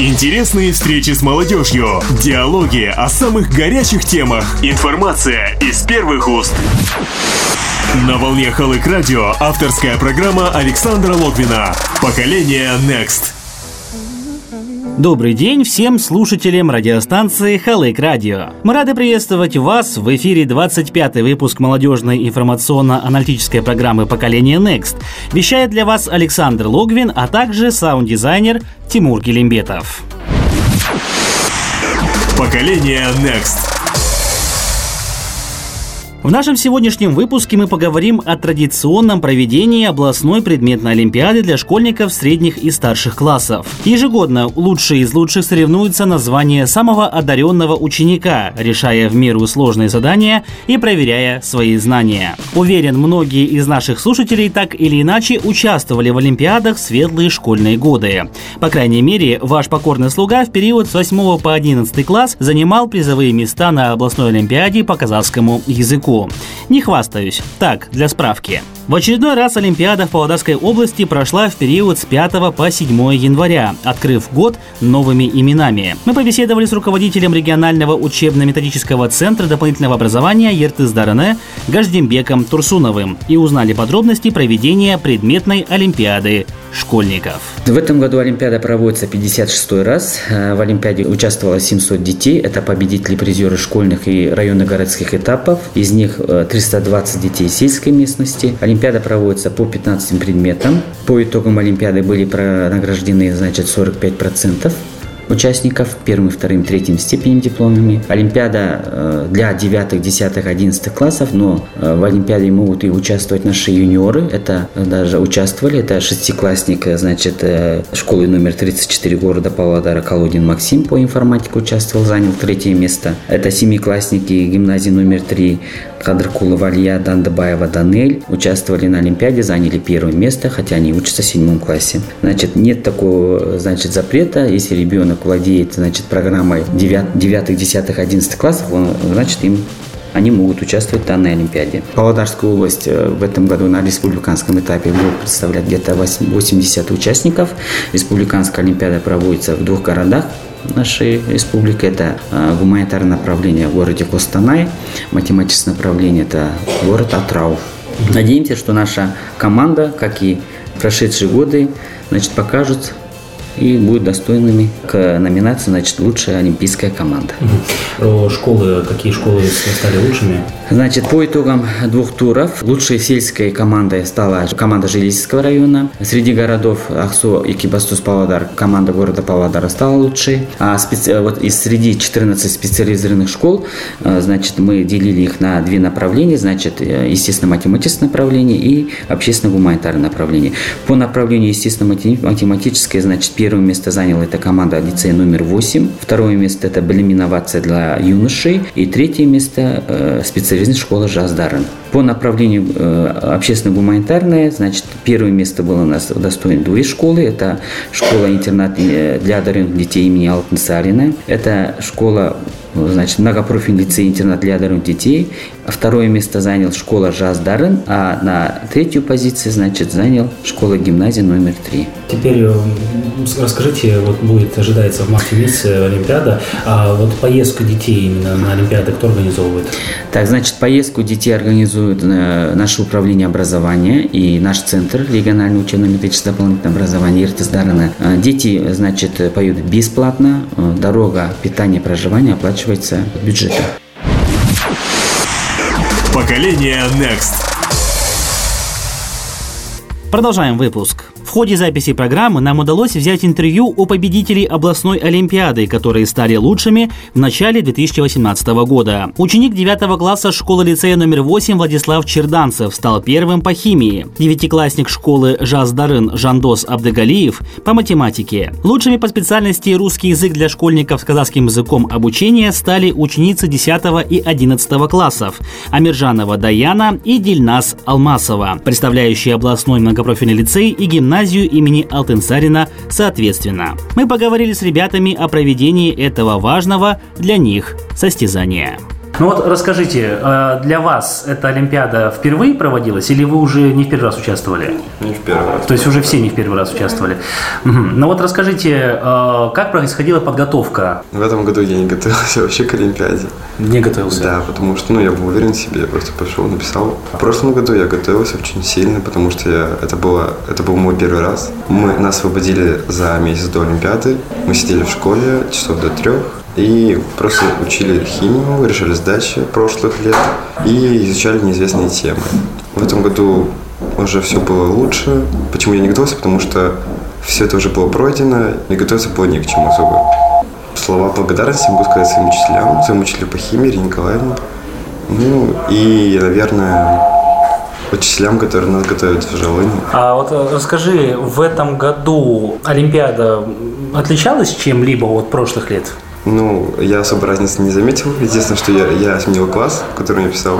Интересные встречи с молодежью, диалоги о самых горячих темах, информация из первых уст. На волне Халык Радио авторская программа Александра Логвина «Поколение Next». Добрый день всем слушателям радиостанции Халык Радио. Мы рады приветствовать вас в эфире 25-й выпуск молодежной информационно-аналитической программы «Поколение Next». Вещает для вас Александр Логвин, а также саунд-дизайнер Тимур Келимбетов. Поколение Next. В нашем сегодняшнем выпуске мы поговорим о традиционном проведении областной предметной олимпиады для школьников средних и старших классов. Ежегодно лучшие из лучших соревнуются на звание самого одаренного ученика, решая в меру сложные задания и проверяя свои знания. Уверен, многие из наших слушателей так или иначе участвовали в олимпиадах в светлые школьные годы. По крайней мере, ваш покорный слуга в период с 8 по 11 класс занимал призовые места на областной олимпиаде по казахскому языку Не хвастаюсь. Так, для справки. В очередной раз Олимпиада в Павлодарской области прошла в период с 5 по 7 января, открыв год новыми именами. Мы побеседовали с руководителем регионального учебно-методического центра дополнительного образования Ертыздаране Гаждембеком Турсуновым и узнали подробности проведения предметной Олимпиады школьников. В этом году Олимпиада проводится 56 раз. В Олимпиаде участвовало 700 детей. Это победители призеры школьных и районных городских этапов. Из них 320 э, детей сельской местности. Олимпиада проводится по 15 предметам. По итогам Олимпиады были награждены, значит, 45% участников первым, вторым, третьим степенем дипломами. Олимпиада э, для девятых, десятых, одиннадцатых классов, но э, в Олимпиаде могут и участвовать наши юниоры. Это даже участвовали. Это шестиклассник, э, значит, школы номер 34 города Павлодара Колодин Максим по информатике участвовал, занял третье место. Это семиклассники гимназии номер 3 Кадркулова Алия, Дандабаева Данель участвовали на Олимпиаде, заняли первое место, хотя они учатся в седьмом классе. Значит, нет такого значит, запрета, если ребенок владеет значит, программой 9, 9 10, 11 классов, он, значит, им они могут участвовать в данной Олимпиаде. Павлодарская область э, в этом году на республиканском этапе будет представлять где-то 80 участников. Республиканская Олимпиада проводится в двух городах нашей республики. Это э, гуманитарное направление в городе Костанай, математическое направление – это город Атрау. Надеемся, что наша команда, как и прошедшие годы, значит, покажут и будут достойными к номинации значит, «Лучшая олимпийская команда». Про школы, какие школы стали лучшими? Значит, по итогам двух туров лучшей сельской командой стала команда Жилищского района. Среди городов Ахсу и Кибастус Павлодар команда города Павлодара стала лучшей. А специ... вот из среди 14 специализированных школ, э, значит, мы делили их на две направления, значит, э, естественно-математическое направление и общественно-гуманитарное направление. По направлению естественно-математическое, значит, первое место заняла эта команда лицея номер 8, второе место это Блим инновация для юношей и третье место э, специализированная школа Жаздарын. По направлению э, общественно-гуманитарное, значит, первое место было у нас достоин две школы. Это школа-интернат э, для одаренных детей имени Алтынсарина. Это школа значит, многопрофильный лицей-интернат для одаренных детей. Второе место занял школа Жаз Дарын, а на третью позицию, значит, занял школа-гимназия номер три. Теперь э, расскажите, вот будет, ожидается в марте месяце Олимпиада, а вот поездку детей именно на Олимпиады кто организовывает? Так, значит, поездку детей организует э, наше управление образования и наш центр регионального учебно-методического дополнительного образования Иртис Дарана. Э, дети, значит, поют бесплатно, дорога, питание, проживание оплачивается бюджетом. Поколение Next. Продолжаем выпуск. Ходе записи программы нам удалось взять интервью у победителей областной олимпиады, которые стали лучшими в начале 2018 года. Ученик 9 класса школы-лицея номер 8 Владислав Черданцев стал первым по химии. Девятиклассник школы Жаздарын Жандос Абдегалиев по математике. Лучшими по специальности русский язык для школьников с казахским языком обучения стали ученицы 10 и 11 классов Амиржанова Даяна и Дильнас Алмасова, представляющие областной многопрофильный лицей и гимназию гимназию имени Алтынсарина соответственно. Мы поговорили с ребятами о проведении этого важного для них состязания. Ну вот расскажите, э, для вас эта Олимпиада впервые проводилась или вы уже не в первый раз участвовали? Не в первый раз. То есть уже все не в первый раз участвовали. Угу. Ну вот расскажите, э, как происходила подготовка? В этом году я не готовился вообще к Олимпиаде. Не готовился? Да, потому что ну, я был уверен в себе, я просто пошел, написал. В прошлом году я готовился очень сильно, потому что я, это, было, это был мой первый раз. Мы, нас освободили за месяц до Олимпиады. Мы сидели в школе часов до трех. И просто учили химию, решали задачи прошлых лет и изучали неизвестные темы. В этом году уже все было лучше. Почему я не готовился? Потому что все это уже было пройдено, и готовиться было не к чему особо. Слова благодарности могу сказать своим учителям, своему учителю по химии, Ирине Николаевне. Ну и, наверное, учителям, которые нас готовят в Жалыне. А вот э, расскажи, в этом году Олимпиада отличалась чем-либо от прошлых лет? Ну, я особо разницы не заметил. Единственное, что я, я сменил класс, в котором я писал.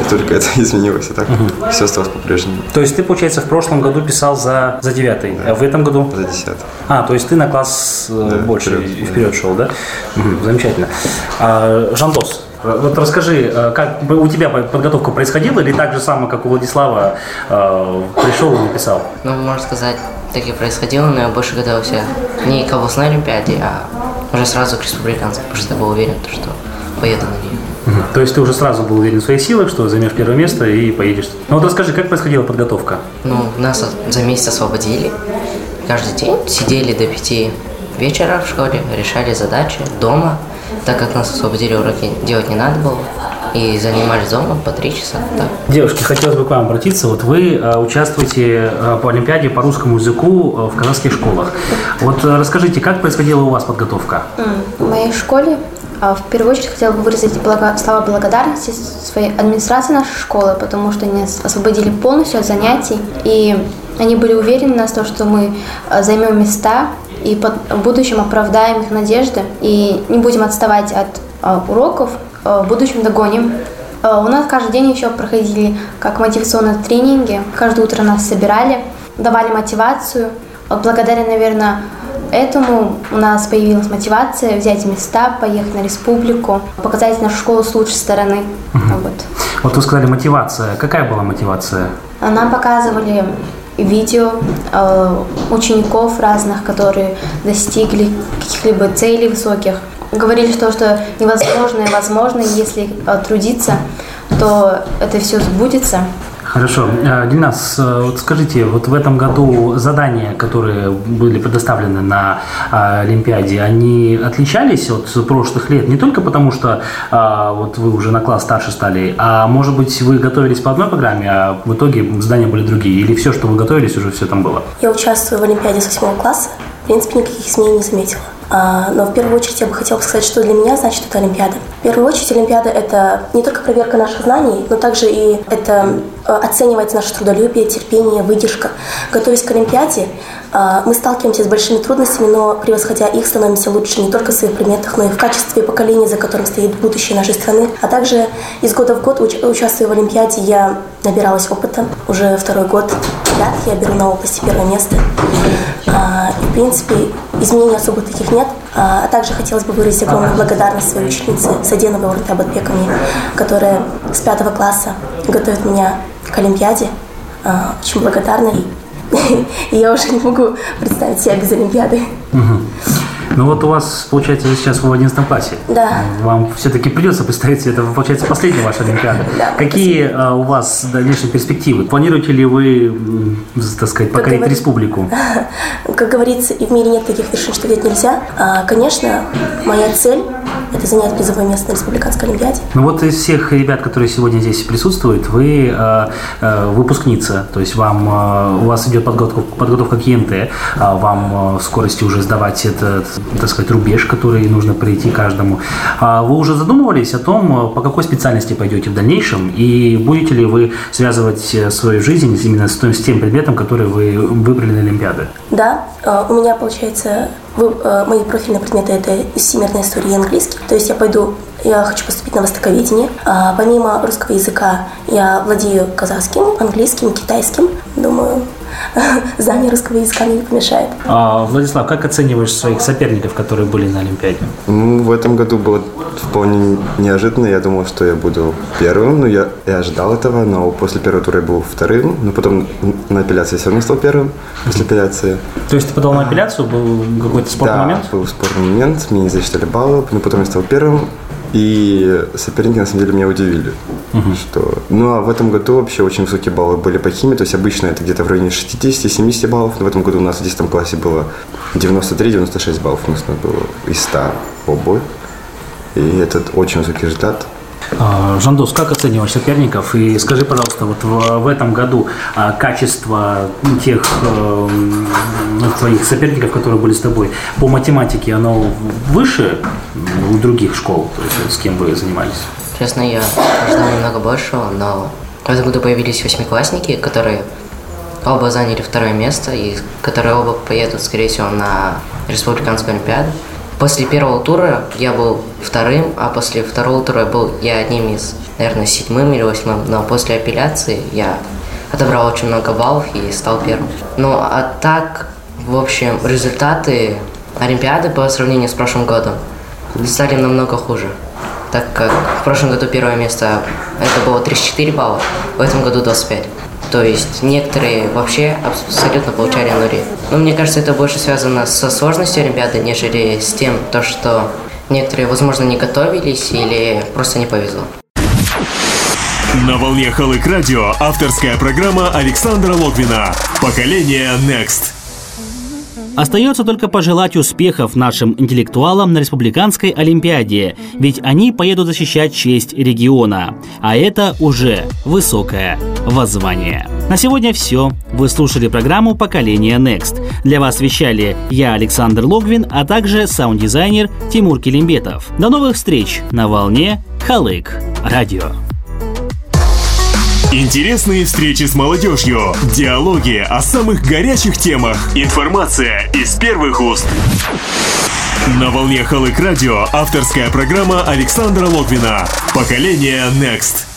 И только это изменилось, а так угу. все осталось по-прежнему. То есть ты, получается, в прошлом году писал за, за девятый, да. а в этом году? За десятый. А, то есть ты на класс э, да, больше вперед, вперед да. шел, да? Угу, замечательно. А, Жандос, вот расскажи, э, как у тебя подготовка происходила или так же самое, как у Владислава, э, пришел и написал? Ну, можно сказать, так и происходило, но я больше готовился не к областной олимпиаде, а уже сразу к республиканцам, потому что был уверен, что поеду на нее. Угу. То есть ты уже сразу был уверен в своих силах, что займешь первое место и поедешь. Ну вот расскажи, как происходила подготовка? Ну, нас за месяц освободили. Каждый день сидели до пяти вечера в школе, решали задачи дома, так как нас освободили, уроки делать не надо было и занимались дома по три часа. Так. Девушки, хотелось бы к вам обратиться. Вот вы э, участвуете э, по Олимпиаде по русскому языку э, в казахских школах. Вот расскажите, как происходила у вас подготовка? В моей школе э, в первую очередь хотела бы выразить благо... слова благодарности своей администрации нашей школы, потому что они нас освободили полностью от занятий, и они были уверены в нас, то, что мы займем места и в будущем оправдаем их надежды и не будем отставать от уроков, в будущем догоним. Э, у нас каждый день еще проходили как мотивационные тренинги. Каждое утро нас собирали, давали мотивацию. Благодаря, наверное, этому у нас появилась мотивация взять места, поехать на республику, показать нашу школу с лучшей стороны. Угу. Вот. вот вы сказали мотивация. Какая была мотивация? Нам показывали видео э, учеников разных, которые достигли каких-либо целей высоких говорили, что, что невозможное возможно, если трудиться, то это все сбудется. Хорошо. Дильнас, э, вот скажите, вот в этом году задания, которые были предоставлены на Олимпиаде, они отличались от прошлых лет? Не только потому, что вот вы уже на класс старше стали, а может быть вы готовились по одной программе, а в итоге задания были другие? Или все, что вы готовились, уже все там было? Я участвую в Олимпиаде с 8 класса. В принципе, никаких изменений не заметила. А, но в первую очередь я бы хотела сказать, что для меня значит эта Олимпиада. В первую очередь Олимпиада – это не только проверка наших знаний, но также и это э, оценивается наше трудолюбие, терпение, выдержка. Готовясь к Олимпиаде, а, мы сталкиваемся с большими трудностями, но превосходя их, становимся лучше не только в своих предметах, но и в качестве поколения, за которым стоит будущее нашей страны. А также из года в год, участвуя в Олимпиаде, я набиралась опыта. Уже второй год я беру на области первое место. В принципе, изменений особо таких нет. А, а также хотелось бы выразить огромную благодарность своей ученице Саденовой Урта Батбековне, которая с пятого класса готовит меня к Олимпиаде. А, очень благодарна. И я уже не могу представить себя без Олимпиады. Ну вот у вас, получается, сейчас в 11 классе. Да. Вам все-таки придется представить, это, получается, последняя ваша Олимпиада. Да, Какие а, у вас дальнейшие перспективы? Планируете ли вы, так сказать, покорить говор... республику? Как говорится, и в мире нет таких вершин, что видеть нельзя. А, конечно, моя цель – это занять призовое место на республиканской Олимпиаде. Ну вот из всех ребят, которые сегодня здесь присутствуют, вы а, а, выпускница, то есть вам, а, у вас идет подготовка, подготовка к ЕНТ, а, вам а, в скорости уже сдавать этот так сказать, рубеж, который нужно пройти каждому. А вы уже задумывались о том, по какой специальности пойдете в дальнейшем, и будете ли вы связывать э, свою жизнь именно с тем предметом, который вы выбрали на Олимпиады? Да, э, у меня, получается, э, мои профильные предметы – это всемирная история и английский. То есть я пойду я хочу поступить на востоковедение. помимо русского языка я владею казахским, английским, китайским. Думаю, знание русского языка мне не помешает. А, Владислав, как оцениваешь своих соперников, которые были на Олимпиаде? Ну, в этом году было вполне неожиданно. Я думал, что я буду первым. Ну, я, я ожидал этого, но после первого тура я был вторым. Но потом на апелляции я все равно стал первым после апелляции. То есть ты подал на апелляцию, был какой-то спорный да, момент? был спорный момент, мне не засчитали баллы, но потом я стал первым. И соперники, на самом деле, меня удивили. Что... Ну, а в этом году вообще очень высокие баллы были по химии. То есть обычно это где-то в районе 60-70 баллов. Но в этом году у нас в 10 классе было 93-96 баллов у нас было из 100 обоих. И это очень высокий результат. А, Жандос, как оцениваешь соперников? И скажи, пожалуйста, вот в, в этом году а, качество тех э, ну, твоих соперников, которые были с тобой, по математике, оно выше у других школ, то есть с кем вы занимались? Честно, я ждал немного большего, но в этом году появились восьмиклассники, которые оба заняли второе место и которые оба поедут, скорее всего, на республиканскую олимпиаду. После первого тура я был вторым, а после второго тура был я одним из, наверное, седьмым или восьмым. Но после апелляции я отобрал очень много баллов и стал первым. Ну, а так, в общем, результаты Олимпиады по сравнению с прошлым годом стали намного хуже. Так как в прошлом году первое место это было 34 балла, в этом году 25. То есть некоторые вообще абсолютно получали нули. Но мне кажется, это больше связано со сложностью Олимпиады, нежели с тем, то, что некоторые, возможно, не готовились или просто не повезло. На волне Халык Радио авторская программа Александра Логвина. Поколение Next. Остается только пожелать успехов нашим интеллектуалам на Республиканской Олимпиаде, ведь они поедут защищать честь региона. А это уже высокое воззвание. На сегодня все. Вы слушали программу «Поколение Next». Для вас вещали я, Александр Логвин, а также саунд-дизайнер Тимур Килимбетов. До новых встреч на волне Халык Радио. Интересные встречи с молодежью, диалоги о самых горячих темах, информация из первых уст. На волне Халык Радио авторская программа Александра Логвина. Поколение Next.